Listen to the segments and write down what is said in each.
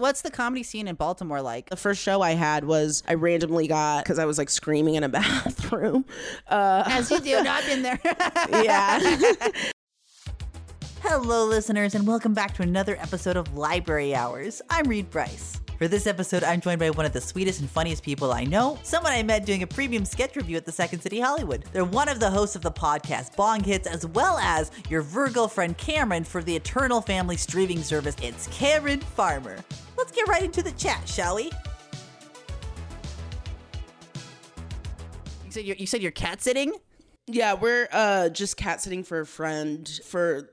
What's the comedy scene in Baltimore like? The first show I had was I randomly got because I was like screaming in a bathroom. Uh, As you do, I've been there. yeah. Hello, listeners, and welcome back to another episode of Library Hours. I'm Reed Bryce. For this episode, I'm joined by one of the sweetest and funniest people I know, someone I met doing a premium sketch review at the Second City Hollywood. They're one of the hosts of the podcast Bong Hits, as well as your Virgo friend Cameron for the Eternal Family streaming service. It's Karen Farmer. Let's get right into the chat, shall we? You said you're, you said you're cat sitting? yeah, we're uh, just cat sitting for a friend for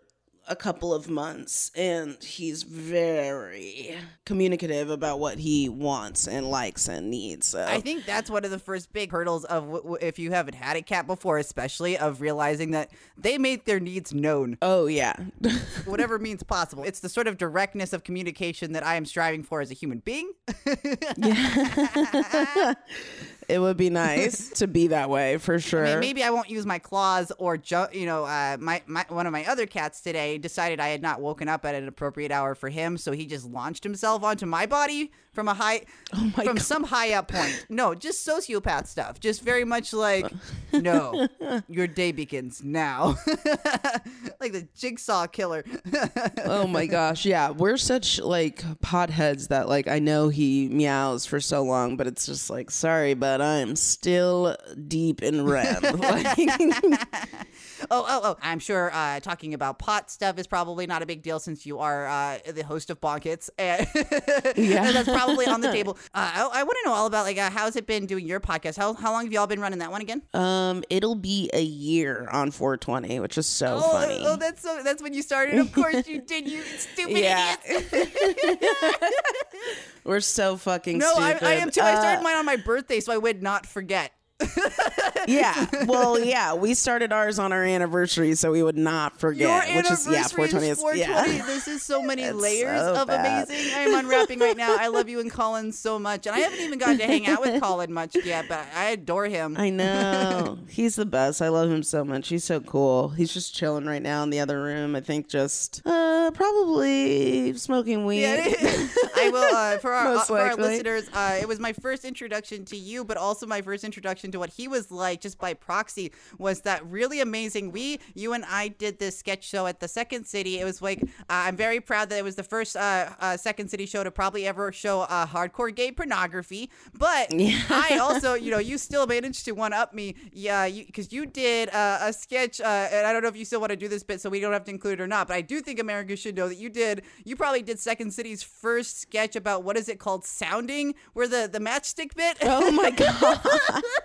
a couple of months, and he's very communicative about what he wants and likes and needs. So. I think that's one of the first big hurdles of w- w- if you haven't had a cat before, especially of realizing that they make their needs known, oh yeah, whatever means possible. It's the sort of directness of communication that I am striving for as a human being. it would be nice to be that way for sure. I mean, maybe I won't use my claws or ju- you know, uh, my, my one of my other cats today decided I had not woken up at an appropriate hour for him, so he just launched himself onto my body from a high, Oh my from God. some high up point. No, just sociopath stuff. Just very much like, no, your day begins now, like the jigsaw killer. oh my gosh, yeah, we're such like potheads that like I know he meows for so long, but it's just like sorry, but I'm still deep in REM. like, Oh, oh, oh! I'm sure uh, talking about pot stuff is probably not a big deal since you are uh, the host of Bong Hits, and Yeah. that's probably on the table. Uh, I, I want to know all about like uh, how's it been doing your podcast? How how long have y'all been running that one again? um, it'll be a year on 420, which is so oh, funny. oh, that's so that's when you started. Of course you did. You stupid Yeah. idiots. We're so fucking No, I, stupid. I am too. I started Uh, mine on my birthday, so I would not forget. Yeah, well, yeah, we started ours on our anniversary, so we would not forget. Your which is yeah, anniversary 420 is is 420. yeah. This is so many It's layers so of bad. amazing. I am unwrapping right now. I love you and Colin so much, and I haven't even gotten to hang out with Colin much yet, but I adore him. I know. He's the best. I love him so much. He's so cool. He's just chilling right now in the other room. I think just uh probably smoking weed. Yeah, I will. Uh, for our uh, for our listeners, uh, it was my first introduction to you, but also my first introduction to what he was like, just by proxy. Was that really amazing? We, you and I, did this sketch show at the Second City. It was like uh, I'm very proud that it was the first uh, uh, Second City show to probably ever show uh, hardcore gay pornography. But I also, you know, you still managed to one up me, yeah, because you, did uh, a sketch, uh, and I don't know if you still want to do this bit, so we don't have to include it or not. But I do think America should know that you did. You probably did Second City's first sketch about what is it called, sounding, where the the matchstick bit. Oh my god.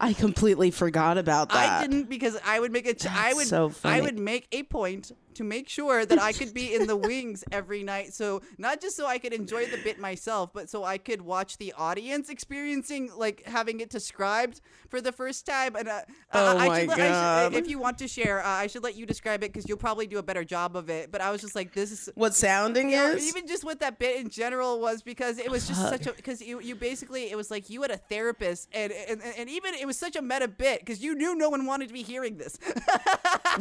I completely forgot about that. I didn't because I would make a. Ch- I would. so I would make a point to make sure that I could be in the wings every night. So not just so I could enjoy the bit myself, but so I could watch the audience experiencing like having it described for the first time. And uh, Oh uh, I my should, I should- God. if you want to share, uh, I should let you describe it because you'll probably do a better job of it. But I was just like, this is. What sounding Or is? even just what that bit in general was because it was just such a because you you basically it was like you had a therapist and and, and even it was such a meta bit because you knew no one wanted to be hearing this.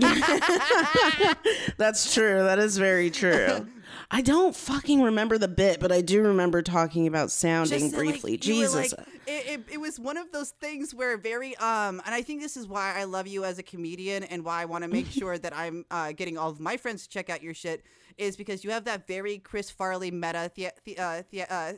That's true. That is very true. I don't fucking remember the bit, but I do remember talking about sounding Just that, like, briefly. Jesus. like- it, it, it was one of those things where very um and I think this is why I love you as a comedian and why I want to make sure that I'm uh, getting all of my friends to check out your shit is because you have that very Chris Farley meta the, the, uh, the, uh,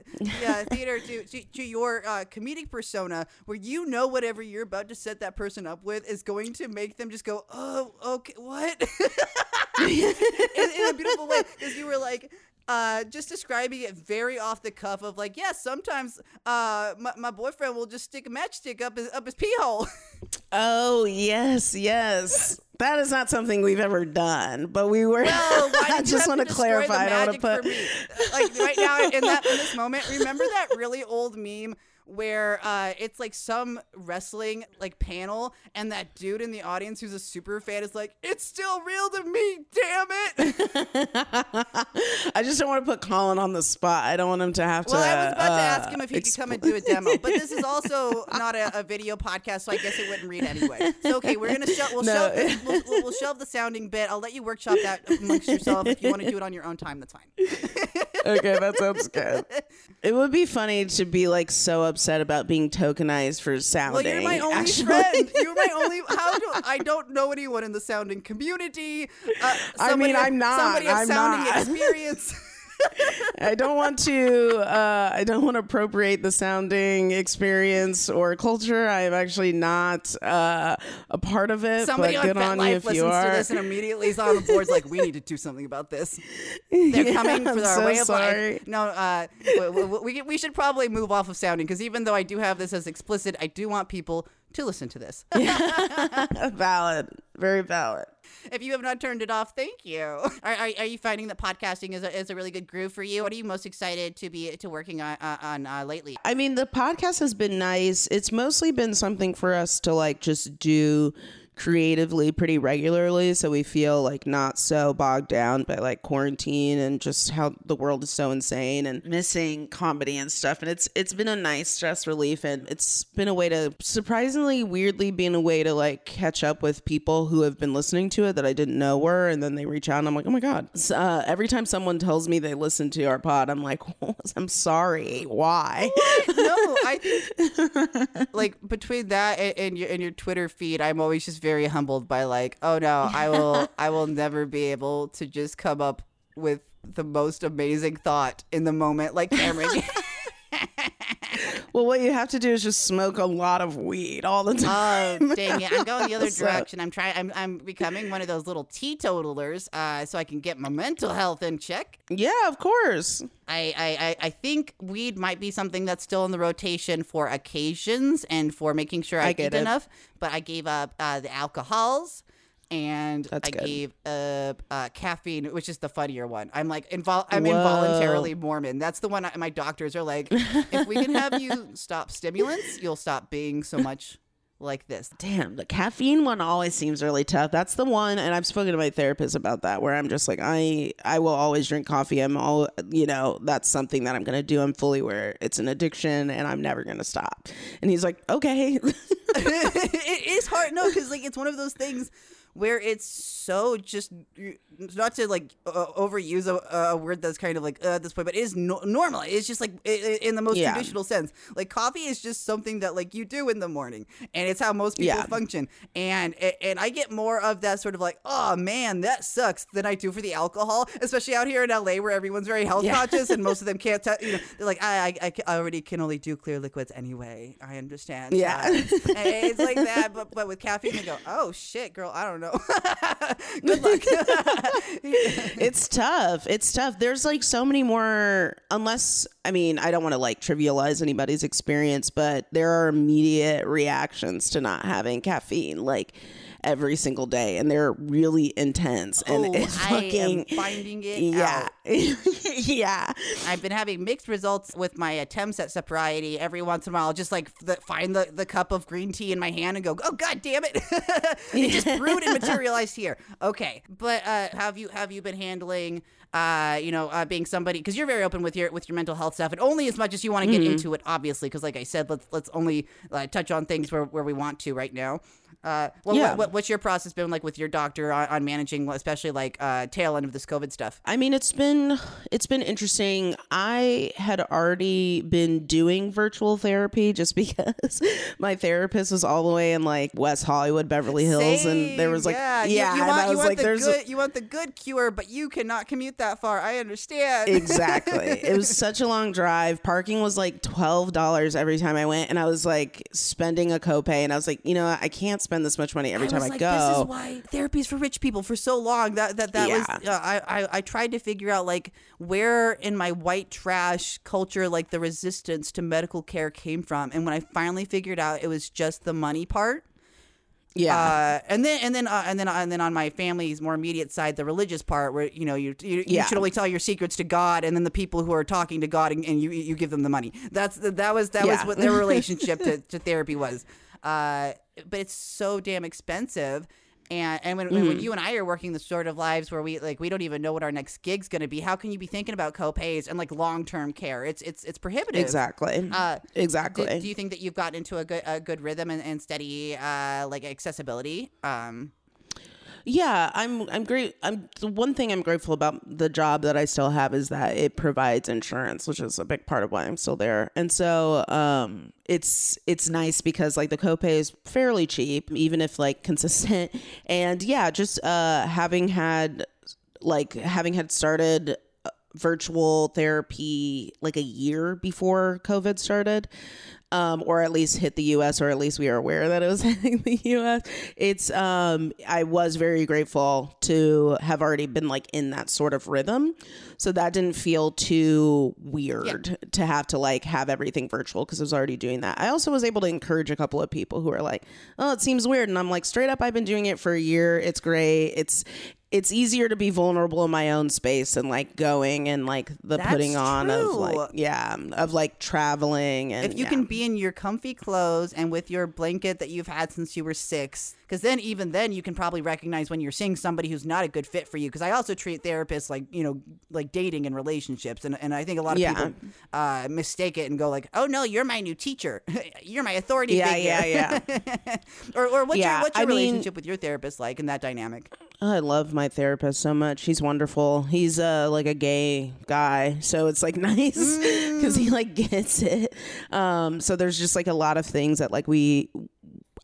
theater to, to, to your uh, comedic persona where you know whatever you're about to set that person up with is going to make them just go oh okay what in, in a beautiful way because you were like uh, just describing it very off the cuff of like, yeah, sometimes uh, my, my boyfriend will just stick a matchstick up his up his pee hole. oh, yes, yes. That is not something we've ever done, but we were. Well, why I just want to clarify. I want to put. Like right now in that in this moment, remember that really old meme where uh, it's like some wrestling like panel, and that dude in the audience who's a super fan is like, "It's still real to me, damn it." I just don't want to put Colin on the spot. I don't want him to have to. Well, I was about to uh, ask him if he could come and do a demo, but this is also not a, a video podcast, so I guess it wouldn't read anyway. So okay, we're gonna sho- we'll, No. this, we'll, we'll, we'll shelve the sounding bit. I'll let you workshop that amongst yourself. If you want to do it on your own time, that's fine. okay, that sounds good. It would be funny to be like so upset about being tokenized for Well, sounding. you're my only actually. friend. You're my only. How do I don't know anyone in the sounding community? Uh, I mean, I'm not. Somebody of I'm sounding not. experience. I don't want to. Uh, I don't want to appropriate the sounding experience or culture. I am actually not uh, a part of it. Somebody but on good on you FetLife if listens you to this and immediately is on the boards like, we need to do something about this. They're coming for I'm our so way of sorry. life. No, uh, we, we, we, we should probably move off of sounding because even though I do have this as explicit, I do want people to listen to this. valid, very valid. if you have not turned it off, thank you. Are, are, are you finding that podcasting is a, is a really good groove for you? What are you most excited to be to working on, uh, on uh, lately? I mean, the podcast has been nice. It's mostly been something for us to like just do creatively pretty regularly so we feel like not so bogged down by like quarantine and just how the world is so insane and missing comedy and stuff and it's it's been a nice stress relief and it's been a way to surprisingly weirdly being a way to like catch up with people who have been listening to it that I didn't know were and then they reach out and I'm like oh my god. So, uh, every time someone tells me they listen to our pod I'm like I'm sorry. Why? No, I think like between that and, and your and your Twitter feed, I'm always just very humbled by like, oh no, I will I will never be able to just come up with the most amazing thought in the moment like Cameron. Well, what you have to do is just smoke a lot of weed all the time. Oh dang it! I'm going the other So- direction. I'm trying. I'm I'm becoming one of those little teetotalers, uh, so I can get my mental health in check. yeah, of course. I, I, I- think weed might be something that's still in the rotation for occasions and for making sure I, I eat get it. enough. But I gave up uh, the alcohols and That's I good. gave up uh, caffeine, which is the funnier one. I'm like invol- I'm Whoa. involuntarily Mormon. That's the one I, my doctors are like, if we can have you stop stimulants, you'll stop being so much like this. Damn, the caffeine one always seems really tough. That's the one, and I've spoken to my therapist about that, where I'm just like, I, I will always drink coffee. I'm all, you know, that's something that I'm gonna do. I'm fully aware it's an addiction, and I'm never gonna stop. And he's like, okay, it is hard no because like it's one of those things where it's so just not to like uh, overuse a, a word that's kind of like uh, at this point but it is no- normal it's just like i- i- in the most Yeah. traditional sense like coffee is just something that like you do in the morning and it's how most people Yeah. function and and i get more of that sort of like oh man that sucks than i do for the alcohol especially out here in la where everyone's very health Yeah. conscious and most of them can't tell you know they're like I, I i already can only do clear liquids anyway i understand Yeah. Uh, it's like that, but but with caffeine, they go, "Oh shit, girl, I don't know." Good luck. it's tough. It's tough. There's like so many more, unless, I mean, I don't want to like trivialize anybody's experience, but there are immediate reactions to not having caffeine like every single day, and they're really intense. And oh, it's I fucking. am finding it yeah. out. yeah. I've been having mixed results with my attempts at sobriety. Every once in a while, I'll just like the, find the, the cup of green tea in my hand and go, "Oh god damn it! it just brewed and materialized here." Okay, but uh, have you have you been handling? Uh, you know, uh, being somebody because you're very open with your with your mental health stuff, and only as much as you want to get into it, obviously. Because, like I said, let's let's only uh, touch on things where, where we want to right now. Uh, well, Yeah. what, what, what's your process been like with your doctor on, on managing, especially like uh, tail end of this COVID stuff? I mean, it's been it's been interesting. I had already been doing virtual therapy just because my therapist was all the way in like West Hollywood, Beverly Hills, and there was like yeah, yeah, you, you want, I was like, the there's good, you want the good cure, but you cannot commute that far. I understand. exactly. It was such a long drive. Parking was like twelve dollars every time I went, and I was like spending a copay, and I was like, you know. I can't spend this much money every I time I like, go. this is why therapy is for rich people for so long. That that that was. Uh, I, I I tried to figure out like where in my white trash culture like the resistance to medical care came from, and when I finally figured out it was just the money part. Yeah. Uh, and then and then uh, and then and then on my family's more immediate side, the religious part, where you know you you, you Yeah. should only tell your secrets to God, and then the people who are talking to God, and, and you you give them the money. That's that was that was what their relationship to, to therapy was. Uh, but it's so damn expensive. And and when, Mm-hmm. when you and I are working the sort of lives where we like we don't even know what our next gig's going to be, how can you be thinking about copays and like long term care? It's it's it's prohibitive. Exactly. Uh, exactly. do, do you think that you've gotten into a good a good rhythm and, and steady uh, like accessibility? Um, Yeah, I'm I'm great. I'm the one thing I'm grateful about the job that I still have is that it provides insurance, which is a big part of why I'm still there. And so um it's it's nice because like the copay is fairly cheap even if like consistent. And yeah, just uh having had like having had started uh, virtual therapy like a year before COVID started, um, or at least hit the U.S. or at least we are aware that it was hitting the U.S. It's um, I was very grateful to have already been like in that sort of rhythm, so that didn't feel too weird to have to like have everything virtual because I was already doing that. I also was able to encourage a couple of people who are like, "Oh, it seems weird," and I'm like, straight up, I've been doing it for a year. It's great. It's it's easier to be vulnerable in my own space and like going and like the That's putting on of like yeah of like traveling and if you yeah. can be in your comfy clothes and with your blanket that you've had since you were six, because then even then you can probably recognize when you're seeing somebody who's not a good fit for you. Because I also treat therapists like you know like dating and relationships, and and I think a lot of Yeah. people uh, mistake it and go like, oh no, you're my new teacher, you're my authority yeah figure. yeah yeah or or what's Yeah, your what's your I mean- relationship with your therapist like in that dynamic? I love my therapist so much. He's wonderful. He's uh like a gay guy, so it's like nice because he like gets it. Um, so there's just like a lot of things that like we.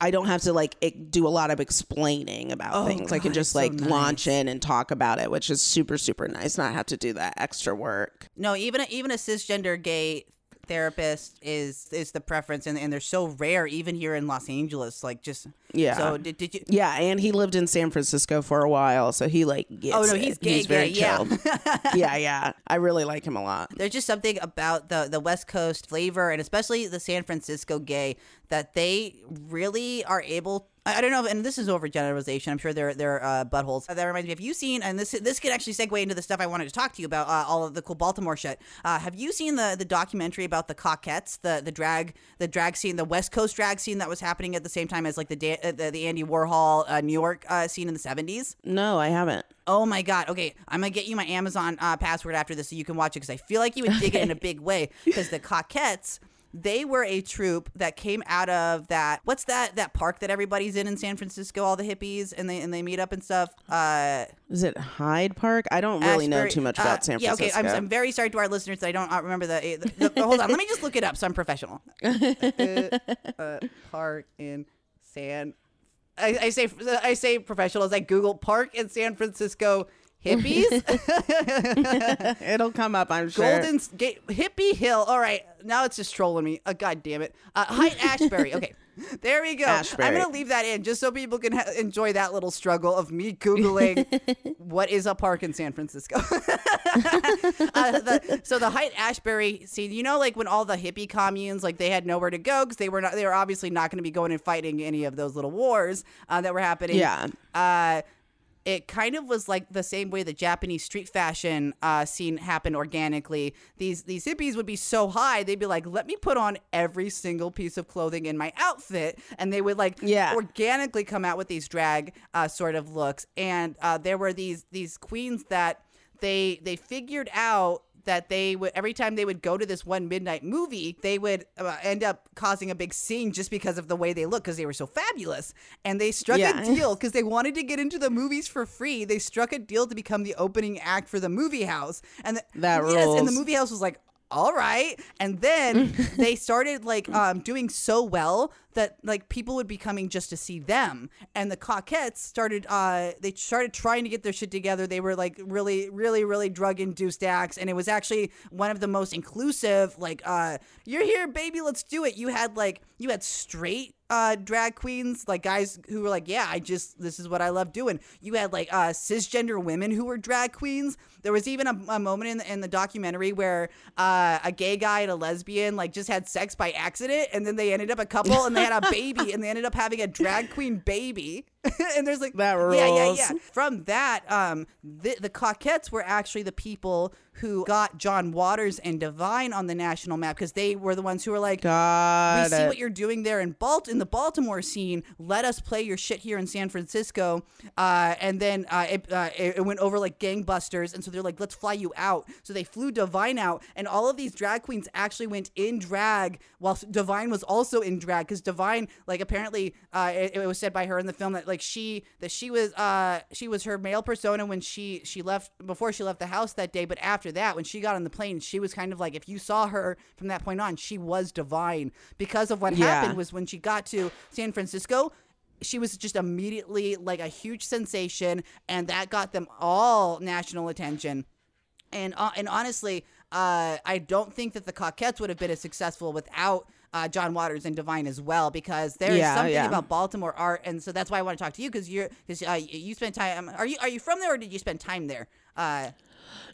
I don't have to like it, do a lot of explaining about Oh, things. I can just it's so like launch in and talk about it, which is super super nice. Not have to do that extra work. No, even a, even a cisgender gay therapist is is the preference, and, and they're so rare even here in Los Angeles. Like just Yeah. So did, did you? Yeah, and he lived in San Francisco for a while, so he like gets Oh, no, it. he's gay, very gay, yeah. chill. yeah, yeah. I really like him a lot. There's just something about the the West Coast flavor, and especially the San Francisco gay, that they really are able. I I don't know, if, and this is overgeneralization. I'm sure they're they're uh, buttholes. That reminds me. Have you seen? And this this could actually segue into the stuff I wanted to talk to you about. Uh, all of the cool Baltimore shit. Uh, have you seen the the documentary about the Cockettes, the the drag the drag scene, the West Coast drag scene that was happening at the same time as like the da- uh, the, the Andy Warhol uh, New York uh, scene in the 70s? No, I haven't. Oh my god. Okay, I'm gonna get you my Amazon uh, password after this so you can watch it because I feel like you would dig it in a big way. Because the Cockettes, they were a troupe that came out of that. What's that that park that everybody's in in San Francisco? All the hippies and they and they meet up and stuff. Uh, Is it Hyde Park? I don't really know too much uh, about San Yeah, Francisco. okay. I'm, I'm very sorry to our listeners that I don't uh, remember the, the, the- Hold on, let me just look it up so I'm professional. uh, uh, park in San. I, I say I say professional as I Google park in San Francisco hippies. It'll come up, I'm sure. Golden Gate Hippie Hill. All right, now it's just trolling me. Uh, God damn it. Uh, Haight Ashbury. Okay, there we go. Ashbury. I'm gonna leave that in just so people can ha- enjoy that little struggle of me googling what is a park in San Francisco. uh, the, so the Haight Ashbury scene, you know, like when all the hippie communes, like they had nowhere to go because they were not, they were obviously not going to be going and fighting any of those little wars uh, that were happening. Yeah. Uh, it kind of was like the same way the Japanese street fashion uh, scene happened organically. These these hippies would be so high, they'd be like, "Let me put on every single piece of clothing in my outfit," and they would like Yeah. organically come out with these drag uh, sort of looks. And uh, there were these these queens that they they figured out that they would every time they would go to this one midnight movie they would uh, end up causing a big scene just because of the way they look because they were so fabulous. And they struck Yeah. a deal because they wanted to get into the movies for free. They struck a deal to become the opening act for the movie house. And the, That yes and the movie house was like all right. And then they started like um, doing so well that like people would be coming just to see them. And the cockettes started uh they started trying to get their shit together. They were like really really really drug induced acts. And it was actually one of the most inclusive like uh you're here baby let's do it. You had like you had straight uh, drag queens, like guys who were like, yeah, I just this is what I love doing. You had like uh, cisgender women who were drag queens. There was even a, a moment in the, in the documentary where uh, a gay guy and a lesbian like just had sex by accident, and then they ended up a couple, and they had a baby, and they ended up having a drag queen baby. and there's like That yeah, yeah, yeah. From that, um, the the Cockettes were actually the people who got John Waters and Divine on the national map because they were the ones who were like, Got we see what you're doing there in Balt in the Baltimore scene. Let us play your shit here in San Francisco. Uh, and then uh, it, uh, it, it went over like gangbusters, and so they're like, let's fly you out. So they flew Divine out, and all of these drag queens actually went in drag while Divine was also in drag because Divine, like apparently, uh, it, it was said by her in the film that like she that she was uh she was her male persona when she she left before she left the house that day, but after that when she got on the plane, she was kind of like if you saw her from that point on, she was Divine because of what Yeah. happened was when she got to San Francisco. She was just immediately like a huge sensation, and that got them all national attention. And uh, and honestly, uh, I don't think that the Cockettes would have been as successful without uh, John Waters and Divine as well, because there's Yeah, something yeah. about Baltimore art, and so that's why I want to talk to you because you're because uh, you spent time. Are you are you from there or did you spend time there? Uh,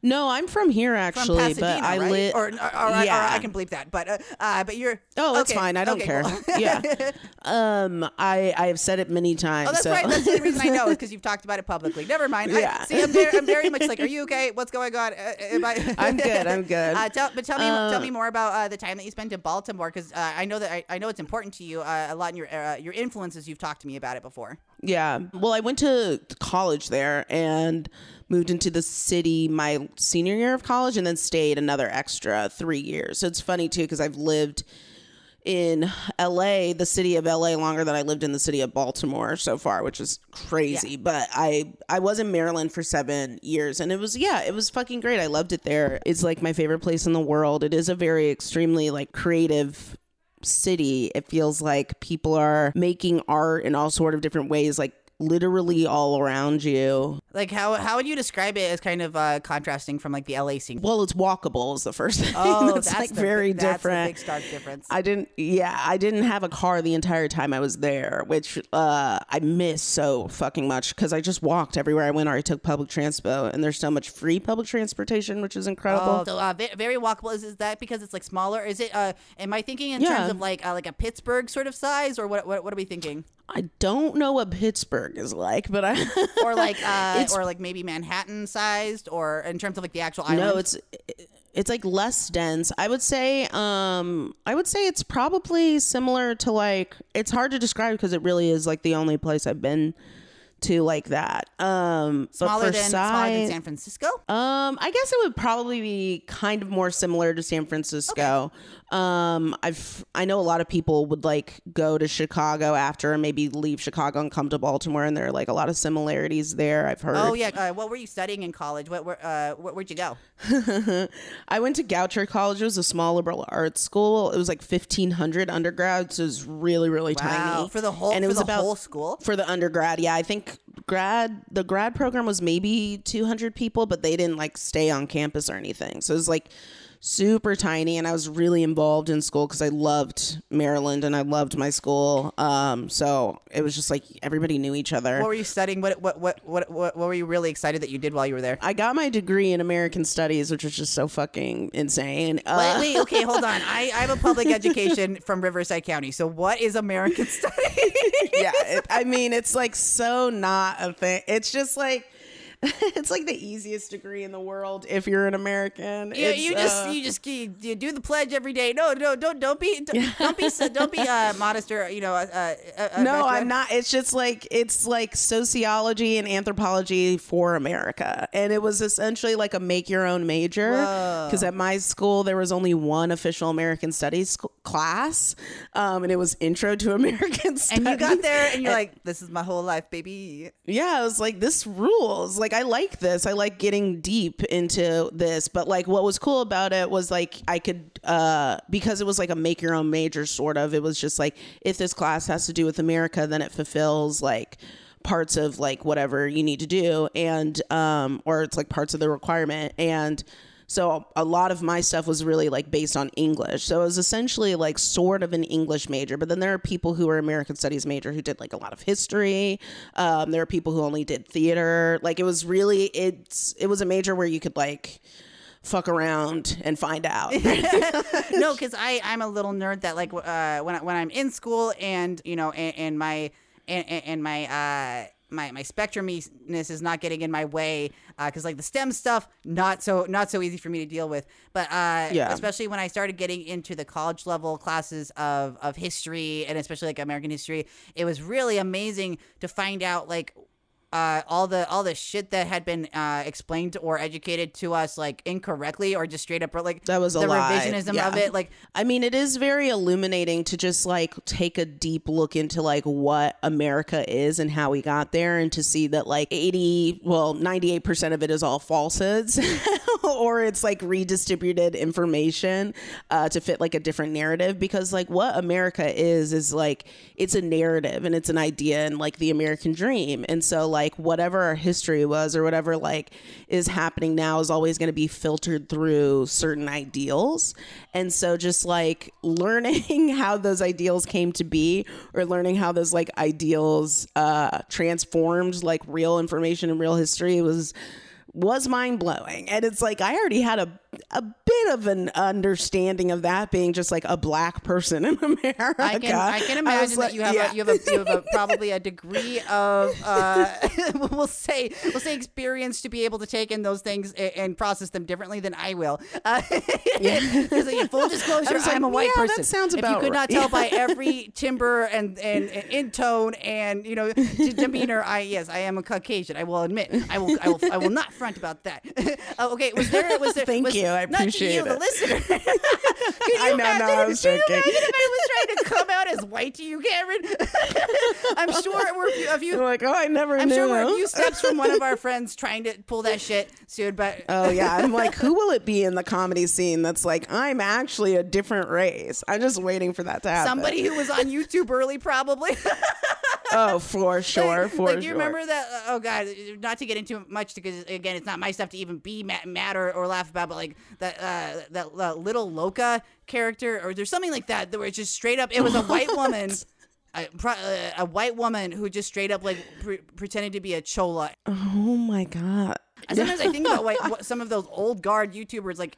No, I'm from here actually, Pasadena, but I right? live. or, or, or, or yeah. I can bleep that, but uh, uh, but you're Oh, it's okay, fine. I don't okay, care. cool. yeah. Um, I I have said it many times. Oh, that's so. right. That's the only reason I know is because you've talked about it publicly. Never mind. I, Yeah. see, I'm very, I'm very much like, are you okay? What's going on? Uh, am I- I'm good, I'm good. Uh, tell, but tell me, Uh, tell me more about uh, the time that you spent in Baltimore, because uh, I know that I, I know it's important to you uh, a lot in your uh, your influences. You've talked to me about it before. Yeah. Well, I went to college there and moved into the city my senior year of college and then stayed another extra three years. So it's funny too because I've lived in LA, the city of LA, longer than I lived in the city of Baltimore so far, which is crazy. Yeah. But I I was in Maryland for seven years, and it was yeah, it was fucking great. I loved it there. It's like my favorite place in the world. It is a very extremely like creative city. It feels like people are making art in all sort of different ways, like literally all around you. Like how how would you describe it as kind of uh, contrasting from like the LA scene? Well, it's walkable is the first thing. Oh, that's, that's, like the, very that's different. Big stark difference. I didn't. Yeah, I didn't have a car the entire time I was there, which uh, I miss so fucking much because I just walked everywhere I went or I took public transport, and there's so much free public transportation, which is incredible. Oh, so uh, very walkable. Is, is that because it's like smaller? Is it? Uh, am I thinking in Yeah. terms of like uh, like a Pittsburgh sort of size, or what? What, what are we thinking? I don't know what Pittsburgh is like, but I Or like uh, It's- or like maybe Manhattan sized, or in terms of like the actual island? no, it's it's like less dense. I would say um I would say it's probably similar to like it's hard to describe because it really is like the only place I've been to like that. Um smaller than smaller than San Francisco. Um, I guess it would probably be kind of more similar to San Francisco. Um, I've I know a lot of people would like go to Chicago after and maybe leave Chicago and come to Baltimore, and there are like a lot of similarities there. I've heard. Oh yeah. Uh, what were you studying in college? What where uh, where, where'd you go? I went to Goucher College. It was a small liberal arts school. It was like fifteen hundred undergrads. So it was really really Wow, tiny for the whole And it for was the about whole school. for the undergrad yeah i think grad the grad program was maybe 200 people but they didn't like stay on campus or anything so it was like super tiny and i was really involved in school because i loved maryland and i loved my school um so it was just like everybody knew each other What were you studying? What what what what what, what were you really excited that you did while you were there? I got my degree in American Studies, which was just so fucking insane. Uh, Wait, wait, okay, hold on. I, I have a public education from Riverside County. So what is American Studies? yeah, it, I mean, it's like so not a thing. It's just like it's like the easiest degree in the world if you're an American. You, you just uh, you just you, you do the pledge every day. No, no, don't don't be don't, don't be don't be uh, modest or you know. Uh, uh, uh, no, I'm not. It's just like it's like sociology and anthropology for America, and it was essentially like a make your own major. Because at my school there was only one official American Studies sc- class, um, and it was Intro to American Studies. And you got there and you're like, this is my whole life, baby. yeah, I was like, this rules. Like, I like this. I like getting deep into this. But like, what was cool about it was like, I could, uh, because it was like a make your own major sort of, it was just like, if this class has to do with America, then it fulfills like parts of like whatever you need to do. And, um, or it's like parts of the requirement. And, So a lot of my stuff was really like based on English. So it was essentially like sort of an English major. But then there are people who are American Studies major who did like a lot of history. Um, there are people who only did theater. Like it was really it's it was a major where you could like fuck around and find out. no, because I I'm a little nerd that like uh, when I, when I'm in school and you know and, and my and, and my uh my my spectruminess is not getting in my way because uh, like the STEM stuff not so not so easy for me to deal with. But uh, Yeah. especially when I started getting into the college level classes of of history and especially like American history, it was really amazing to find out like uh, all the all the shit that had been uh, explained or educated to us like incorrectly or just straight up like That was a the lie. revisionism Yeah. of it like I mean, it is very illuminating to just like take a deep look into like what America is and how we got there and to see that like 80, well, 98% of it is all falsehoods or it's like redistributed information uh, to fit like a different narrative because like what America is, is like it's a narrative and it's an idea and like the American dream. And so like whatever our history was or whatever like is happening now is always going to be filtered through certain ideals. And so just like learning how those ideals came to be or learning how those like ideals uh transformed like real information and real history was was mind blowing. And it's like I already had a a bit of an understanding of that being just like a black person in America. I can I can imagine like- that you have yeah. a, you have a, you have a, probably a degree of uh, we'll say we'll say experience to be able to take in those things and, and process them differently than I will. Uh, 'cause, like, full disclosure, like, I'm a white yeah, that person. sounds if you about could not tell by every timbre and, and, and in tone and you know demeanor, I yes I am a Caucasian. I will admit I will I will I will not front about that. uh, okay, was there was there Thank was, you, I not to appreciate you, the it. listener. Could you I know, no, imagine- I was could you joking. imagine if I was trying to come out as white to you, Cameron? I'm sure we're a few, a few You're like, oh, I never I'm knew. sure we're a few steps from one of our friends trying to pull that shit soon, but Oh yeah, I'm like, who will it be in the comedy scene that's like, I'm actually a different race? I'm just waiting for that to happen. somebody who was on YouTube early, probably. Oh, for sure, for like, sure. do you remember that? Oh god, not to get into much because again, it's not my stuff to even be mad, mad or, or laugh about. But like that uh, that uh, little Loca character, or there's something like that, where it's just straight up. It was a white woman. A, uh, a white woman who just straight up like pre- pretended to be a chola. Oh my god. Sometimes I think about like some of those old guard YouTubers, like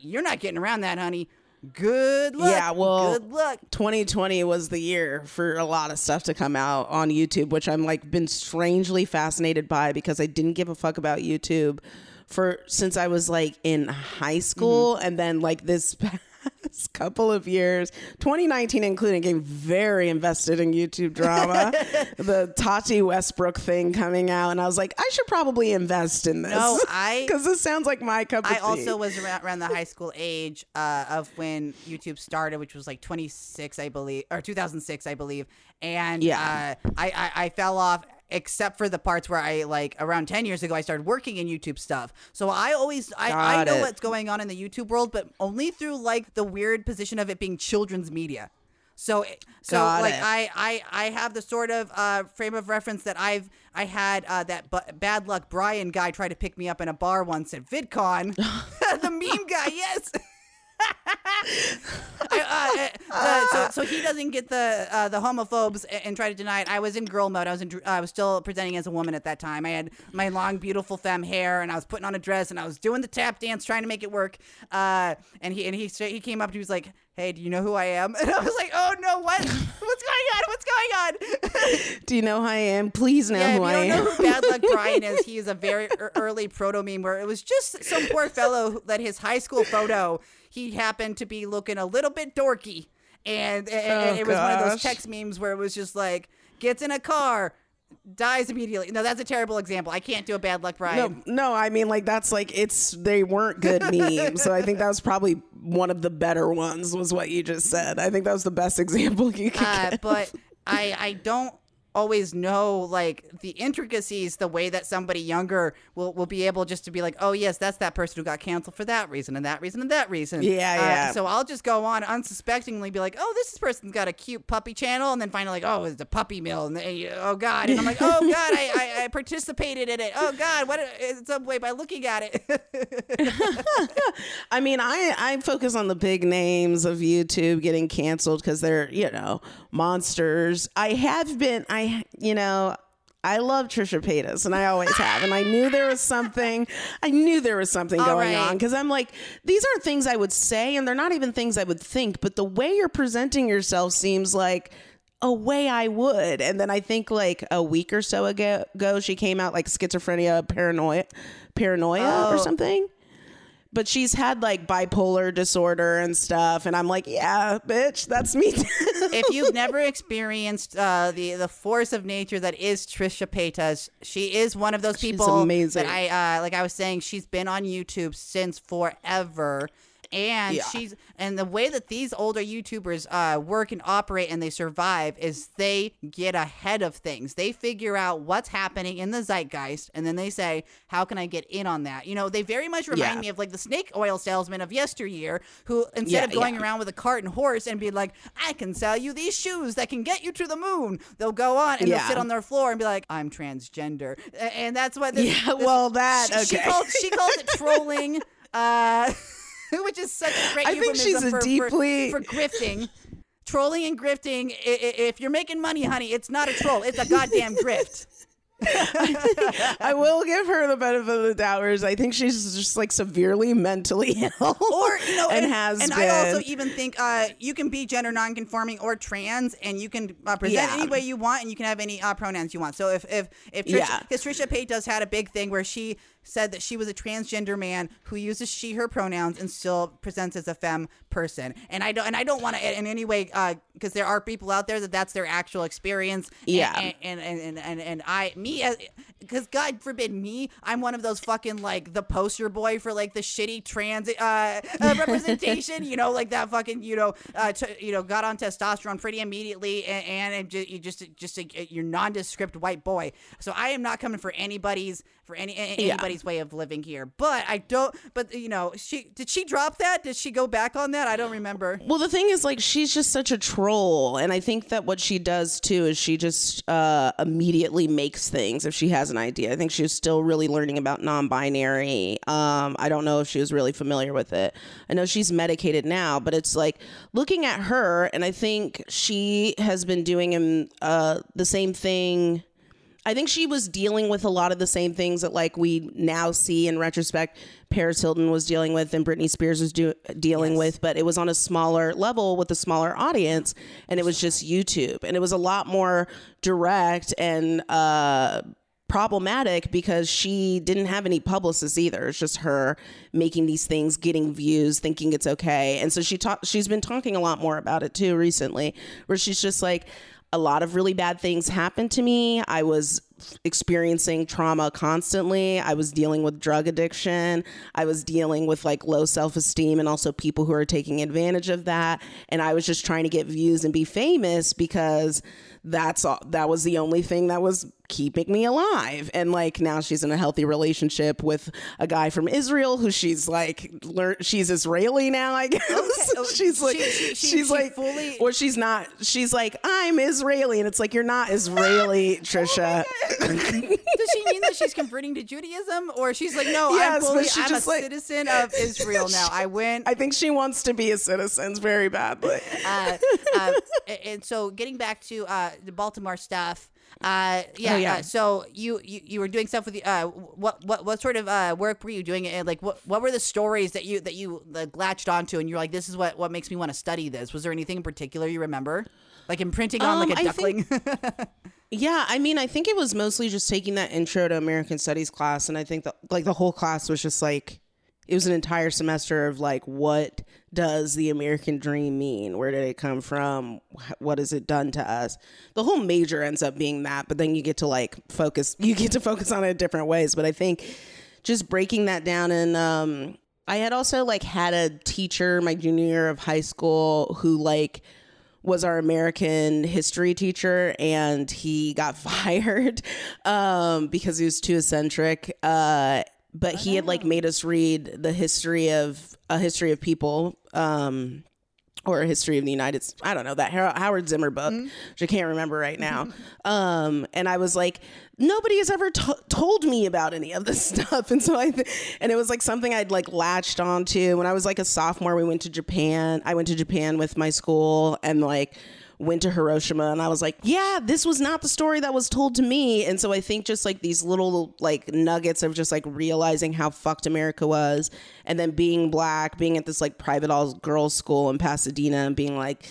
you're not getting around that, honey. Good luck. Yeah, well, good luck. 2020 was the year for a lot of stuff to come out on YouTube, which I'm like been strangely fascinated by because I didn't give a fuck about YouTube for since I was like in high school Mm-hmm. and then like this past couple of years, 2019 including, getting very invested in YouTube drama. the Tati Westbrook thing coming out, and I was like, I should probably invest in this. No, I- because this sounds like my cup of I also was around, around the high school age uh, of when YouTube started, which was like 26, I believe, or 2006, I believe. And Yeah. uh, I, I I fell off. Except for the parts where I like around ten years ago, I started working in YouTube stuff. So I always I, I know it. what's going on in the YouTube world, but only through like the weird position of it being children's media. So so Got like it. I, I I have the sort of uh, frame of reference that I've I had uh, that bu- bad luck Brian guy try to pick me up in a bar once at VidCon. the meme guy, yes. I, uh, uh, so, so he doesn't get the uh, the homophobes and, and try to deny it. I was in girl mode. I was in, I was still presenting as a woman at that time. I had my long, beautiful femme hair, and I was putting on a dress, and I was doing the tap dance, trying to make it work. Uh, and he and he he came up, and he was like, "Hey, do you know who I am?" And I was like, "Oh no, what? What's going on? What's going on?" Do you know who I am? Please know Yeah, who I am. know who Bad Luck Brian is, he is a very ear- early proto meme where it was just some poor fellow that his high school photo, he happened to be looking a little bit dorky. And, and- Oh, it was one of those text memes where it was just like, gets in a car, dies immediately. No, that's a terrible example. I can't do a Bad Luck Brian. No, no, I mean like that's like it's they weren't good memes. so I think that was probably one of the better ones was what you just said. I think that was the best example you could Uh, get. but I I don't always know like the intricacies the way that somebody younger will, will be able just to be like, oh yes, that's that person who got canceled for that reason and that reason and that reason. Yeah, Uh, yeah. So I'll just go on unsuspectingly be like, oh, this person's got a cute puppy channel, and then finally like, oh, it's a puppy mill, and they, oh god, and I'm like, oh god, I, I, I participated in it. Oh god, what in some way by looking at it. I mean, I I focus on the big names of YouTube getting canceled because they're you know monsters. I have been I you know. I love Trisha Paytas, and I always have. And I knew there was something. I knew there was something All going right. on because I'm like, these aren't things I would say, and they're not even things I would think. But the way you're presenting yourself seems like a way I would. And then I think like a week or so ago, ago she came out like schizophrenia, paranoia, paranoia or Oh. something but she's had like bipolar disorder and stuff and i'm like yeah bitch that's me if you've never experienced uh, the the force of nature that is Trisha Paytas, she is one of those She's people amazing. that I uh, like. I was saying, she's been on YouTube since forever. And Yeah. she's and the way that these older YouTubers uh, work and operate and they survive is they get ahead of things. They figure out what's happening in the zeitgeist, and then they say, "How can I get in on that?" You know, they very much remind Yeah. me of like the snake oil salesman of yesteryear, who instead Yeah, of going around with a cart and horse and be like, I can sell you these shoes that can get you to the moon. They'll go on and they'll sit on their floor and be like, I'm transgender. And that's what this, Yeah, well, that- she, she calls she calls it trolling. Uh which is such a great I think she's a for, for- deeply- for grifting. Trolling and grifting, if you're making money, honey, it's not a troll. It's a goddamn grift. i will give her the benefit of the doubt i think she's just like severely mentally ill or you know, and, and, has and been I also even think uh, you can be gender nonconforming or trans, and you can uh, present Yeah. any way you want, and you can have any uh, pronouns you want. So if if if Trisha, Yeah. because Trisha Paytas had a big thing where she said that she was a transgender man who uses she her pronouns and still presents as a femme person, and I don't and I don't want to in any way because there are people out there that that's their actual experience. Yeah. and and and and, and, and I me as because God forbid me, I'm one of those fucking like the poster boy for like the shitty trans uh, uh, representation. you know, like that fucking you know uh, t- you know got on testosterone pretty immediately, and, and it ju- you just just a, you're nondescript white boy. So I am not coming for anybody's for any a- Yeah. Way of living here. But I don't. But you know, she did she drop that? Did she go back on that? I don't remember. Well, the thing is, like, she's just such a troll, and I think that what she does too is she just uh, immediately makes things if she has an idea. I think she's still really learning about non-binary. Um, I don't know if she was really familiar with it. I know she's medicated now, but it's like looking at her, and I think she has been doing um, uh, the same thing. I think she was dealing with a lot of the same things that like we now see in retrospect Paris Hilton was dealing with and Britney Spears was do- dealing with, but it was on a smaller level with a smaller audience and it was just YouTube and it was a lot more direct and uh problematic because she didn't have any publicists either. It's just her making these things, getting views, thinking it's okay. And so she talked she's been talking a lot more about it too recently, where she's just like a lot of really bad things happened to me. I was experiencing trauma constantly. I was dealing with drug addiction. I was dealing with like low self-esteem and also people who are taking advantage of that. And I was just trying to get views and be famous because that's all that was the only thing that was keeping me alive. And like now she's in a healthy relationship with a guy from Israel who she's like learn she's Israeli now, I guess. Oh, she's like she- she- she- she's she like fully- or she's not she's like I'm Israeli and it's like you're not Israeli, Trisha. Does she mean that she's converting to Judaism, or she's like, no, Yes, I'm fully, I'm a like- citizen of Israel now. I went. I think she wants to be a citizen very badly. uh, uh, and so getting back to uh, the Baltimore stuff. Uh, yeah, Oh, yeah. Uh, so you, you you were doing stuff with the uh, what what what sort of uh, work were you doing? And like, what what were the stories that you that you like, latched onto, and you're like, this is what what makes me want to study this. Was there anything in particular you remember, like imprinting on Um, like a I duckling? Yeah, I mean, I think it was mostly just taking that intro to American Studies class, and I think that like the whole class was just like it was an entire semester of like what does the American dream mean? Where did it come from? What has it done to us? The whole major ends up being that, but then you get to like focus. You get to focus on it different ways. But I think just breaking that down and um, I had also like had a teacher my junior year of high school who like was our American history teacher, and he got fired um, because he was too eccentric. Uh, but he had like made us read the history of a history of people. Um, or a history of the United States. I don't know that Howard Zimmer book, mm-hmm. which I can't remember right now. um, and I was like, nobody has ever t- told me about any of this stuff, and so I, th- and it was like something I'd like latched onto when I was like a sophomore. We went to Japan. I went to Japan with my school, and like went to Hiroshima and I was like, yeah, this was not the story that was told to me. And so I think just like these little like nuggets of just like realizing how fucked America was and then being black, being at this like private all girls school in Pasadena and being like,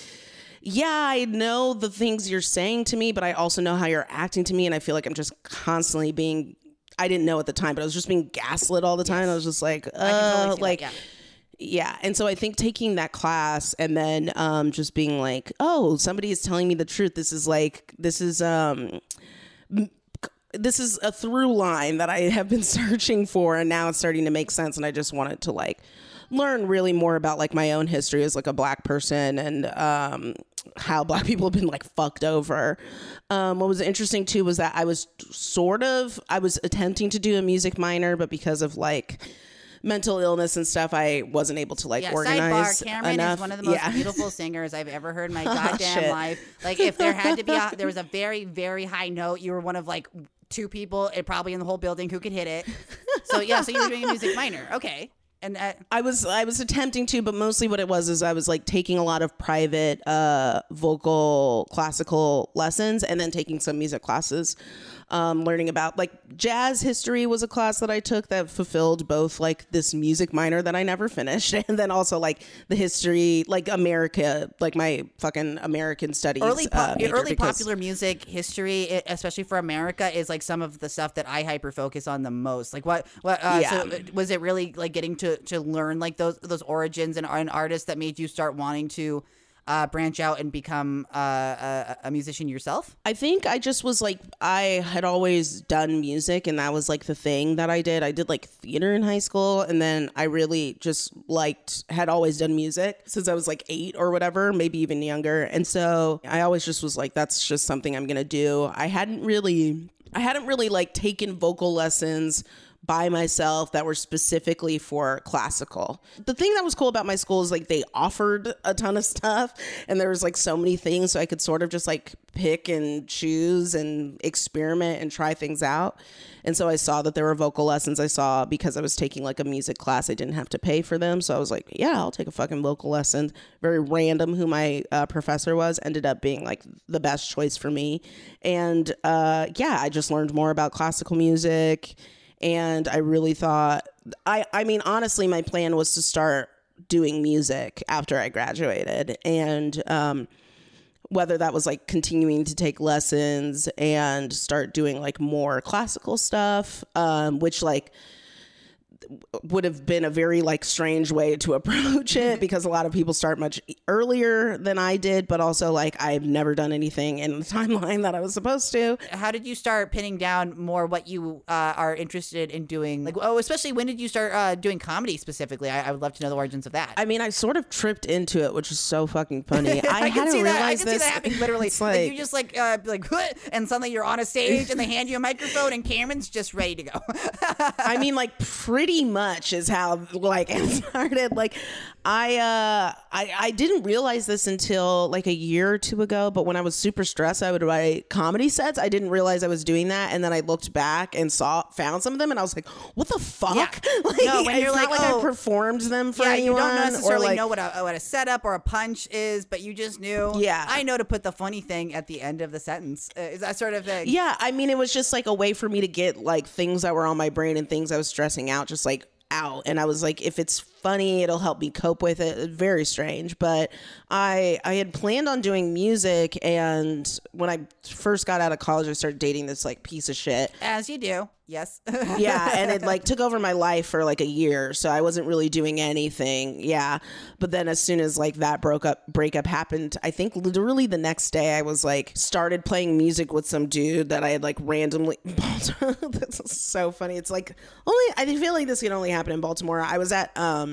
yeah, I know the things you're saying to me, but I also know how you're acting to me. And I feel like I'm just constantly being, I didn't know at the time, but I was just being gaslit all the time. Yes. I was just like, uh, like, that, yeah yeah. And so I think taking that class and then um, just being like, oh, somebody is telling me the truth. This is like, this is, um, this is a through line that I have been searching for. And now it's starting to make sense. And I just wanted to like learn really more about like my own history as like a black person and, um, how black people have been like fucked over. Um, what was interesting too was that I was sort of I was attempting to do a music minor, but because of like mental illness and stuff, I wasn't able to like yeah, organize. Sidebar: Cameron enough. is one of the most yeah. beautiful singers I've ever heard in my oh, goddamn oh, life. Like, if there had to be, a, there was a very, very high note, you were one of like two people, it probably in the whole building who could hit it. So yeah, so you were doing a music minor, okay. And uh, I was I was attempting to, but mostly what it was is I was like taking a lot of private uh, vocal classical lessons and then taking some music classes um, learning about like jazz history was a class that I took that fulfilled both like this music minor that I never finished and then also like the history, like America, like my fucking American studies. Early, po- uh, early popular music history, especially for America, is like some of the stuff that I hyper focus on the most. Like what, what, uh, yeah. so was it really like getting to, to learn like those, those origins and, and artists that made you start wanting to uh, branch out and become uh, a, a, musician yourself? I think I just was like, I had always done music, and that was like the thing that I did. I did like theater in high school, and then I really just liked, had always done music since I was like eight or whatever, maybe even younger. And so I always just was like, that's just something I'm to do. I hadn't really, I hadn't really like taken vocal lessons by myself that were specifically for classical. The thing that was cool about my school is like they offered a ton of stuff and there was like so many things so I could sort of just like pick and choose and experiment and try things out. And so I saw that there were vocal lessons. I saw because I was taking like a music class, I didn't have to pay for them. So I was like, yeah, I'll take a fucking vocal lesson. Very random who my uh, professor was, ended up being like the best choice for me. And uh, yeah, I just learned more about classical music and I really thought I I mean honestly my plan was to start doing music after I graduated. And um, whether that was like continuing to take lessons and start doing like more classical stuff um, which like would have been a very like strange way to approach it because a lot of people start much earlier than I did, but also like I've never done anything in the timeline that I was supposed to. How did you start pinning down more what you uh, are interested in doing? Like, oh, especially when did you start uh, doing comedy specifically? I-, I, would love to know the origins of that. I mean, I sort of tripped into it, which is so fucking funny. I, I can see that. I can this. see that happening literally. Like, like, you just like uh, like and suddenly you're on a stage and they hand you a microphone and Camirin's just ready to go. I mean, like pretty pretty much is how like it started. Like I uh I I didn't realize this until like a year or two ago, but when I was super stressed, I would write comedy sets. I didn't realize I was doing that, and then I looked back and saw found some of them, and I was like, "What the fuck?" Yeah. Like, no, when you're like, like oh, I performed them for yeah, anyone, you don't necessarily like, know what a what a setup or a punch is, but you just knew. Yeah, I know to put the funny thing at the end of the sentence. Uh, is that sort of thing? Yeah, I mean, it was just like a way for me to get like things that were on my brain and things I was stressing out, just like out. And i was like if it's funny it'll help me cope with it very strange but i i had planned on doing music and when i first got out of college i started dating this like piece of shit as you do Yes. yeah, and it like took over my life for like a year, so I wasn't really doing anything. Yeah, but then as soon as like that broke up breakup happened, I think literally the next day I was like started playing music with some dude that I had like randomly. this is so funny. It's like only I feel like this can only happen in Baltimore. I was at um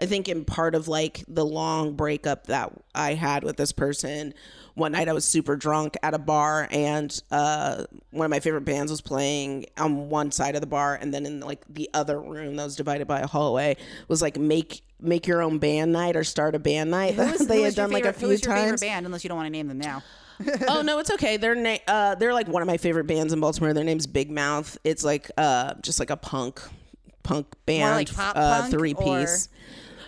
I think in part of like the long breakup that I had with this person, one night I was super drunk at a bar and uh, one of my favorite bands was playing on one side of the bar and then in like the other room that was divided by a hallway was like make make your own band night or start a band night. They had done like a few who was your favorite band, unless you don't want to name them now. oh no, it's okay. They're na- uh, they're like one of my favorite bands in Baltimore. Their name's Big Mouth. It's like uh, just like a punk punk band, like uh, three piece.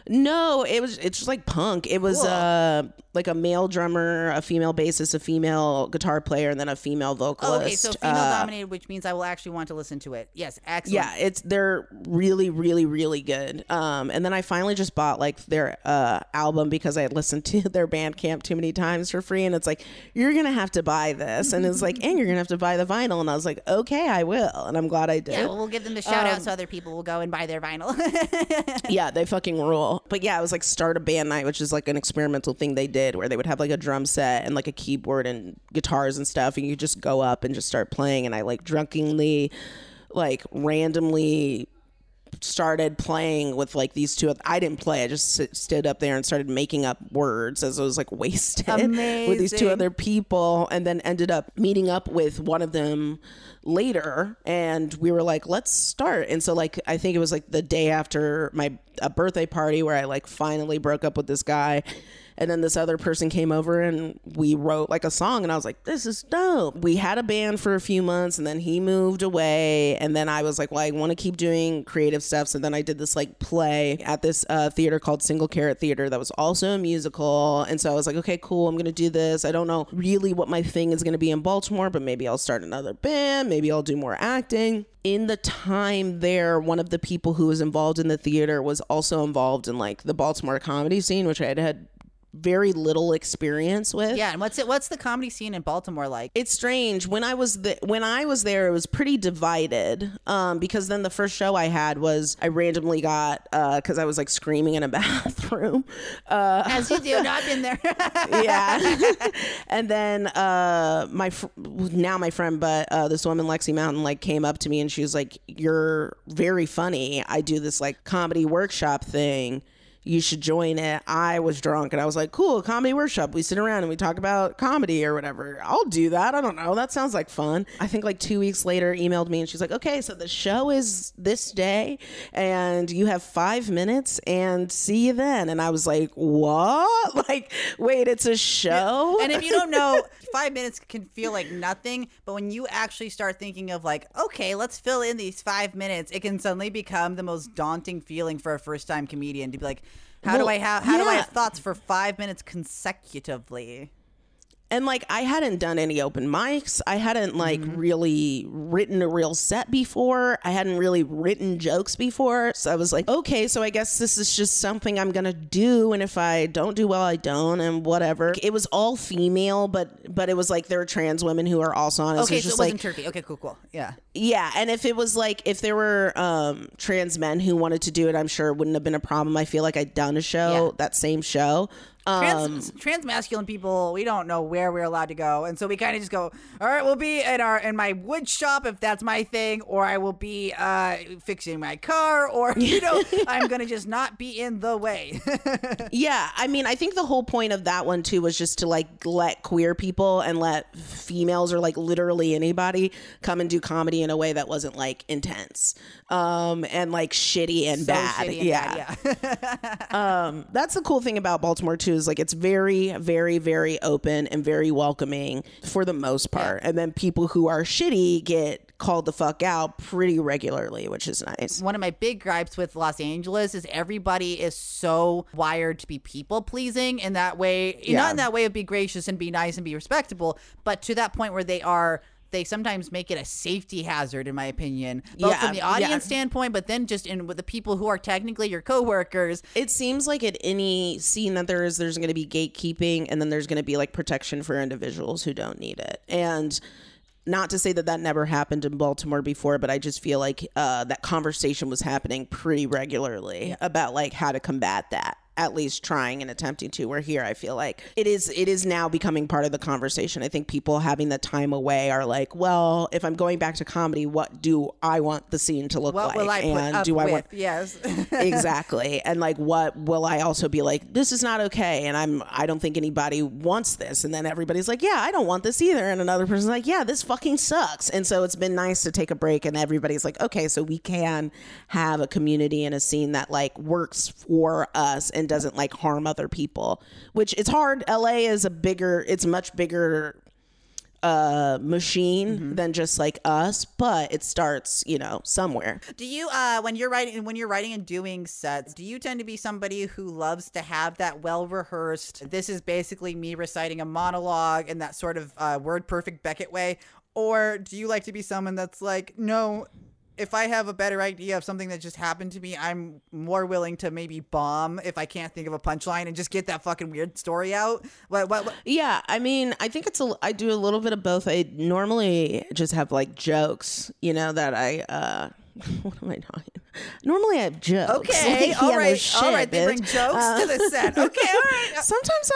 No, it was it's just like punk. It was Cool. uh like a male drummer, a female bassist, a female guitar player, and then a female vocalist. Oh, okay, so female Uh, dominated, which means I will actually want to listen to it. Yes, excellent. yeah, it's they're really, really, really good. Um, and then I finally just bought like their uh album because I had listened to their Bandcamp too many times for free, and it's like you're gonna have to buy this, and it's like, and you're gonna have to buy the vinyl, and I was like, okay, I will, and I'm glad I did. Yeah, well, we'll give them the shout Um, out so other people will go and buy their vinyl. yeah, they fucking rule. But yeah, it was like start a band night, which is like an experimental thing they did where they would have like a drum set and like a keyboard and guitars and stuff, and you just go up and just start playing. And I like drunkenly, like randomly started playing with like these two i didn't play i just stood up there and started making up words as i was like wasted with these two other people and then ended up meeting up with one of them later and we were like let's start and so like i think it was like the day after my a birthday party where i like finally broke up with this guy and then this other person came over and we wrote like a song and I was like, this is dope. We had a band for a few months and then he moved away. And then I was like, well, I want to keep doing creative stuff. So then I did this like play at this uh, theater called Single Carrot Theater that was also a musical. And so I was like, okay, cool. I'm to do this. I don't know really what my thing is to be in Baltimore, but maybe I'll start another band. Maybe I'll do more acting. In the time there, one of the people who was involved in the theater was also involved in like the Baltimore comedy scene, which I had had very little experience with. yeah, and what's it? What's the comedy scene in Baltimore like? It's strange. When I was the, when I was there, it was pretty divided. Um, because then the first show I had was I randomly got uh, because I was like screaming in a bathroom. Uh, As you do, no, I've been there. yeah. and then uh my fr- now my friend but uh this woman Lexi Mountain like came up to me and she was like you're very funny. I do this like comedy workshop thing. You should join it. I was drunk and I was like, cool, comedy workshop. We sit around and we talk about comedy or whatever. I'll do that. I don't know. That sounds like fun. I think like two weeks later, emailed me and she's like, okay, so the show is this day and you have five minutes and see you then. And I was like, what? Like, wait, it's a show? and if you don't know, five minutes can feel like nothing, but when you actually start thinking of like, okay, let's fill in these five minutes, it can suddenly become the most daunting feeling for a first time comedian to be like, how do I have how do I have thoughts for five minutes consecutively? And like I hadn't done any open mics. I hadn't like really written a real set before. I hadn't really written jokes before. So I was like, okay, so I guess this is just something I'm gonna do. And if I don't do well, I don't, and whatever. It was all female, but but it was like there were trans women who are also on it. Okay, it's so it wasn't like turkey. Okay, cool, cool. Yeah. yeah, and if it was like if there were um trans men who wanted to do it, I'm sure it wouldn't have been a problem. I feel like I'd done a show, Yeah. that same show. Um, Trans, trans masculine people, we don't know where we're allowed to go, and so we kind of just go. All right, we'll be in our in my wood shop if that's my thing, or I will be uh, fixing my car, or you know, I'm gonna just not be in the way. Yeah, I mean, I think the whole point of that one too was just to like let queer people and let females or like literally anybody come and do comedy in a way that wasn't like intense um and like shitty and So bad. shitty and yeah. bad, yeah. Um that's the cool thing about Baltimore too is like it's very very very open and very welcoming for the most part. And then people who are shitty get called the fuck out pretty regularly, which is nice. One of my big gripes with Los Angeles is everybody is so wired to be people pleasing in that way, Yeah. not in that way of be gracious and be nice and be respectable, but to that point where they are. They sometimes make it a safety hazard, in my opinion, both Yeah, from the yeah. audience standpoint, but then just in with the people who are technically your coworkers. it seems like at any scene that there is there's going to be gatekeeping and then there's going to be like protection for individuals who don't need it and not to say that that never happened in baltimore before but i just feel like uh, that conversation was happening pretty regularly about like how to combat that at least trying and attempting to. we're here, I feel like it is it is now becoming part of the conversation. I think people having the time away are like, well, if I'm going back to comedy, what do I want the scene to look What like? will I put and up do I with? want Yes. exactly and like what will i also be like this is not okay and i'm i don't think anybody wants this and then everybody's like yeah i don't want this either and another person's like yeah this fucking sucks and so it's been nice to take a break and everybody's like okay so we can have a community and a scene that like works for us and doesn't like harm other people which it's hard. La is a bigger it's much bigger uh machine than just like us but it starts you know somewhere. Do you, uh, when you're writing, when you're writing and doing sets, do you tend to be somebody who loves to have that well rehearsed? This is basically me reciting a monologue in that sort of uh, word perfect Beckett way, or do you like to be someone that's like, no, if I have a better idea of something that just happened to me, I'm more willing to maybe bomb if I can't think of a punchline and just get that fucking weird story out. What? What? what Yeah, I mean, I think it's a. I do a little bit of both. I normally just have like jokes, you know, that I. uh What am I talking? Normally I have jokes. okay, Like, all yeah, no right, shit, all right. They bring bitch. jokes to the set. Uh, okay, all right. Sometimes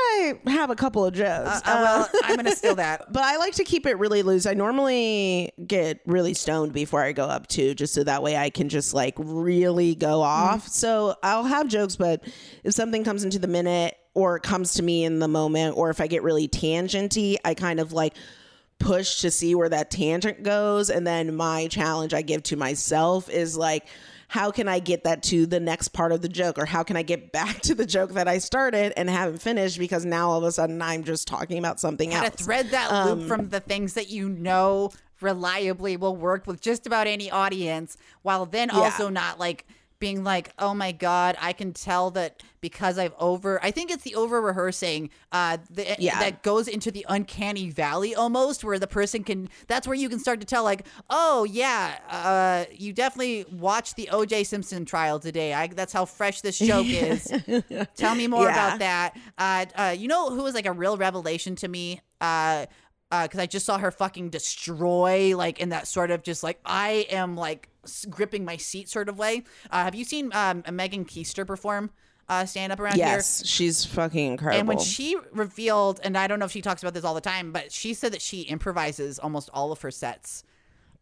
I have a couple of jokes. Uh, uh well, uh, I'm gonna steal that. but I like to keep it really loose. I normally get really stoned before I go up too, just so that way I can just like really go off. Mm-hmm. So I'll have jokes, but if something comes into the minute or it comes to me in the moment, or if I get really tangenty, I kind of like push to see where that tangent goes. And then my challenge I give to myself is like, how can I get that to the next part of the joke? Or how can I get back to the joke that I started and haven't finished because now all of a sudden I'm just talking about something How else. to thread that Um, loop from the things that you know reliably will work with just about any audience, while then also not like being like, oh my god, I can tell that because I've over. I think it's the over rehearsing uh, the, Yeah. that goes into the uncanny valley almost, where the person can. That's where you can start to tell, like, oh yeah, uh, you definitely watched the O.J. Simpson trial today. I, that's how fresh this joke is. Tell me more Yeah. about that. Uh, uh, you know who was like a real revelation to me? Uh, because I just saw her fucking destroy, like in that sort of just like I am like gripping my seat sort of way. Uh, have you seen um, Megan Koester perform uh, stand up around here? Yes, she's fucking incredible. And when she revealed, and I don't know if she talks about this all the time, but she said that she improvises almost all of her sets.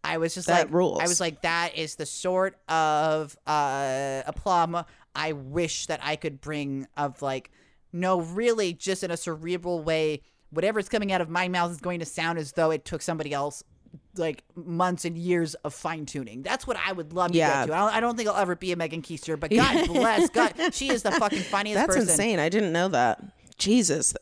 I was just That like, rules. I was like, that is the sort of uh, aplomb I wish that I could bring. Of like, no, really, just in a cerebral way, whatever's coming out of my mouth is going to sound as though it took somebody else like months and years of fine tuning. That's what I would love to Yeah. get to. I don't, I don't think I'll ever be a Megan Koester, but God bless, God, she is the fucking funniest That's person. insane. I didn't know that. Jesus.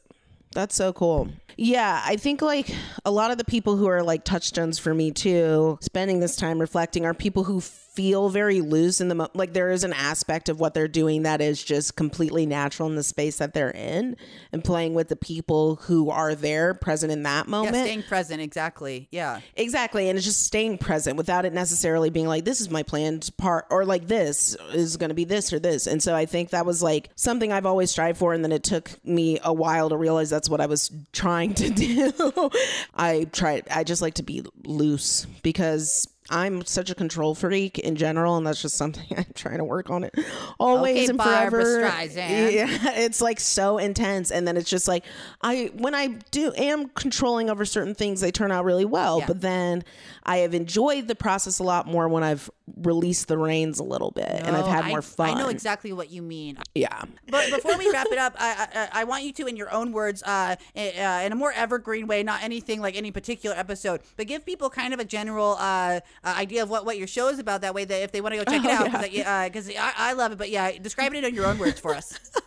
That's so cool. Yeah, I think like a lot of the people who are like touchstones for me too, spending this time reflecting, are people who feel very loose in the mo- like there is an aspect of what they're doing that is just completely natural in the space that they're in and playing with the people who are there present in that moment Yeah, staying present, exactly. Yeah. Exactly. And it's just staying present without it necessarily being like, this is my planned part, or like, this is going to be this or this. And so I think that was like something I've always strived for. And then it took me a while to realize that's what I was trying to do. I tried, I just like to be loose because. I'm such a control freak in general, and that's just something I'm trying to work on it always Okay, and Barbara forever. Streisand. Yeah, it's like so intense, and then it's just like I when I do am controlling over certain things, they turn out really well. Yeah. But then I have enjoyed the process a lot more when I've released the reins a little bit, and I've had I- more fun. I know exactly what you mean. Yeah, But before we wrap it up, I, I, I want you to, in your own words, uh, in, uh, in a more evergreen way, not anything like any particular episode, but give people kind of a general uh, uh, idea of what, what your show is about. That way, that if they want to go check it Oh, out, because I, I love it. But yeah, describe it in your own words for us.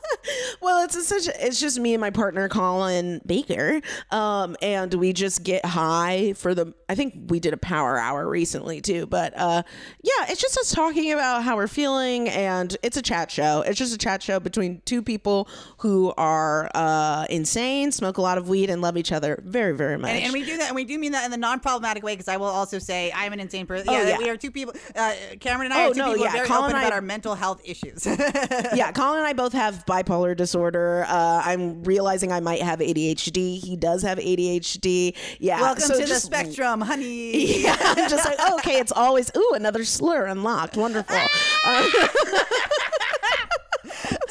Well, it's such. It's just me and my partner Colin Baker, um, and we just get high for the. I think we did a power hour recently too, but uh, yeah, it's just us talking about how we're feeling, and it's a chat show. It's just a chat show between two people who are uh, insane, smoke a lot of weed, and love each other very, very much. And, and we do that, and we do mean that in the non-problematic way, because I will also say I'm an insane person. Oh, yeah, yeah. we are two people. Uh, Camirin and I Oh, are two no, people yeah, very Colin open I- about our mental health issues. yeah, Colin and I both have bipolar disorder. Uh, I'm realizing I might have ADHD. He does have ADHD. Yeah. Welcome so to the spectrum, honey. Yeah, I'm just like, oh, okay, it's always ooh another slur unlocked. Wonderful. Uh,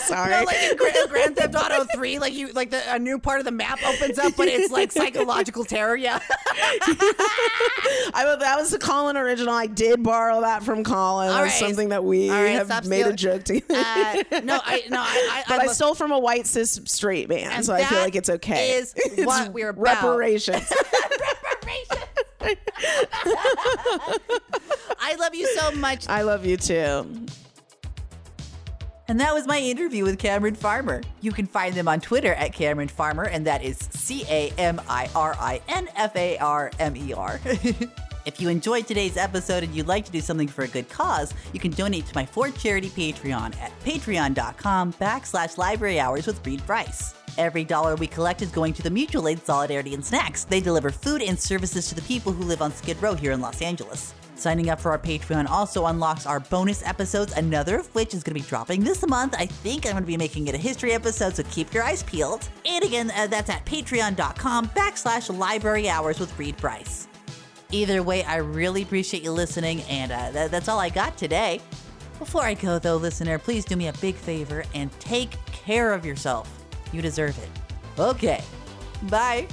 Sorry. No, like in Grand, Grand Theft Auto Three, like you, like the a new part of the map opens up, but it's like psychological terror. Yeah. I that was the Colin original. I did borrow that from Colin. All That's something that we right, have made a joke together. Uh, no, I no, I, I, but I, love- stole from a white cis straight man, And so I feel like it's okay. is It's what we're about. reparations. I love you so much. I love you too. And that was my interview with Camirin Farmer. You can find them on Twitter at Camirin Farmer, and that is C A M I R I N F A R M E R. If you enjoyed today's episode and you'd like to do something for a good cause, you can donate to my Ford Charity Patreon at patreon.com backslash library hours with Reed Bryce. Every dollar we collect is going to the Mutual Aid Solidarity and Snacks. They deliver food and services to the people who live on Skid Row here in Los Angeles. Signing up for our Patreon also unlocks our bonus episodes, another of which is going to be dropping this month. I think I'm going to be making it a history episode, so keep your eyes peeled. And again, uh, that's at patreon.com backslash library hours with Reed Bryce. Either way, I really appreciate you listening, and uh, that, that's all I got today. Before I go, though, listener, please do me a big favor and take care of yourself. You deserve it. Okay, bye.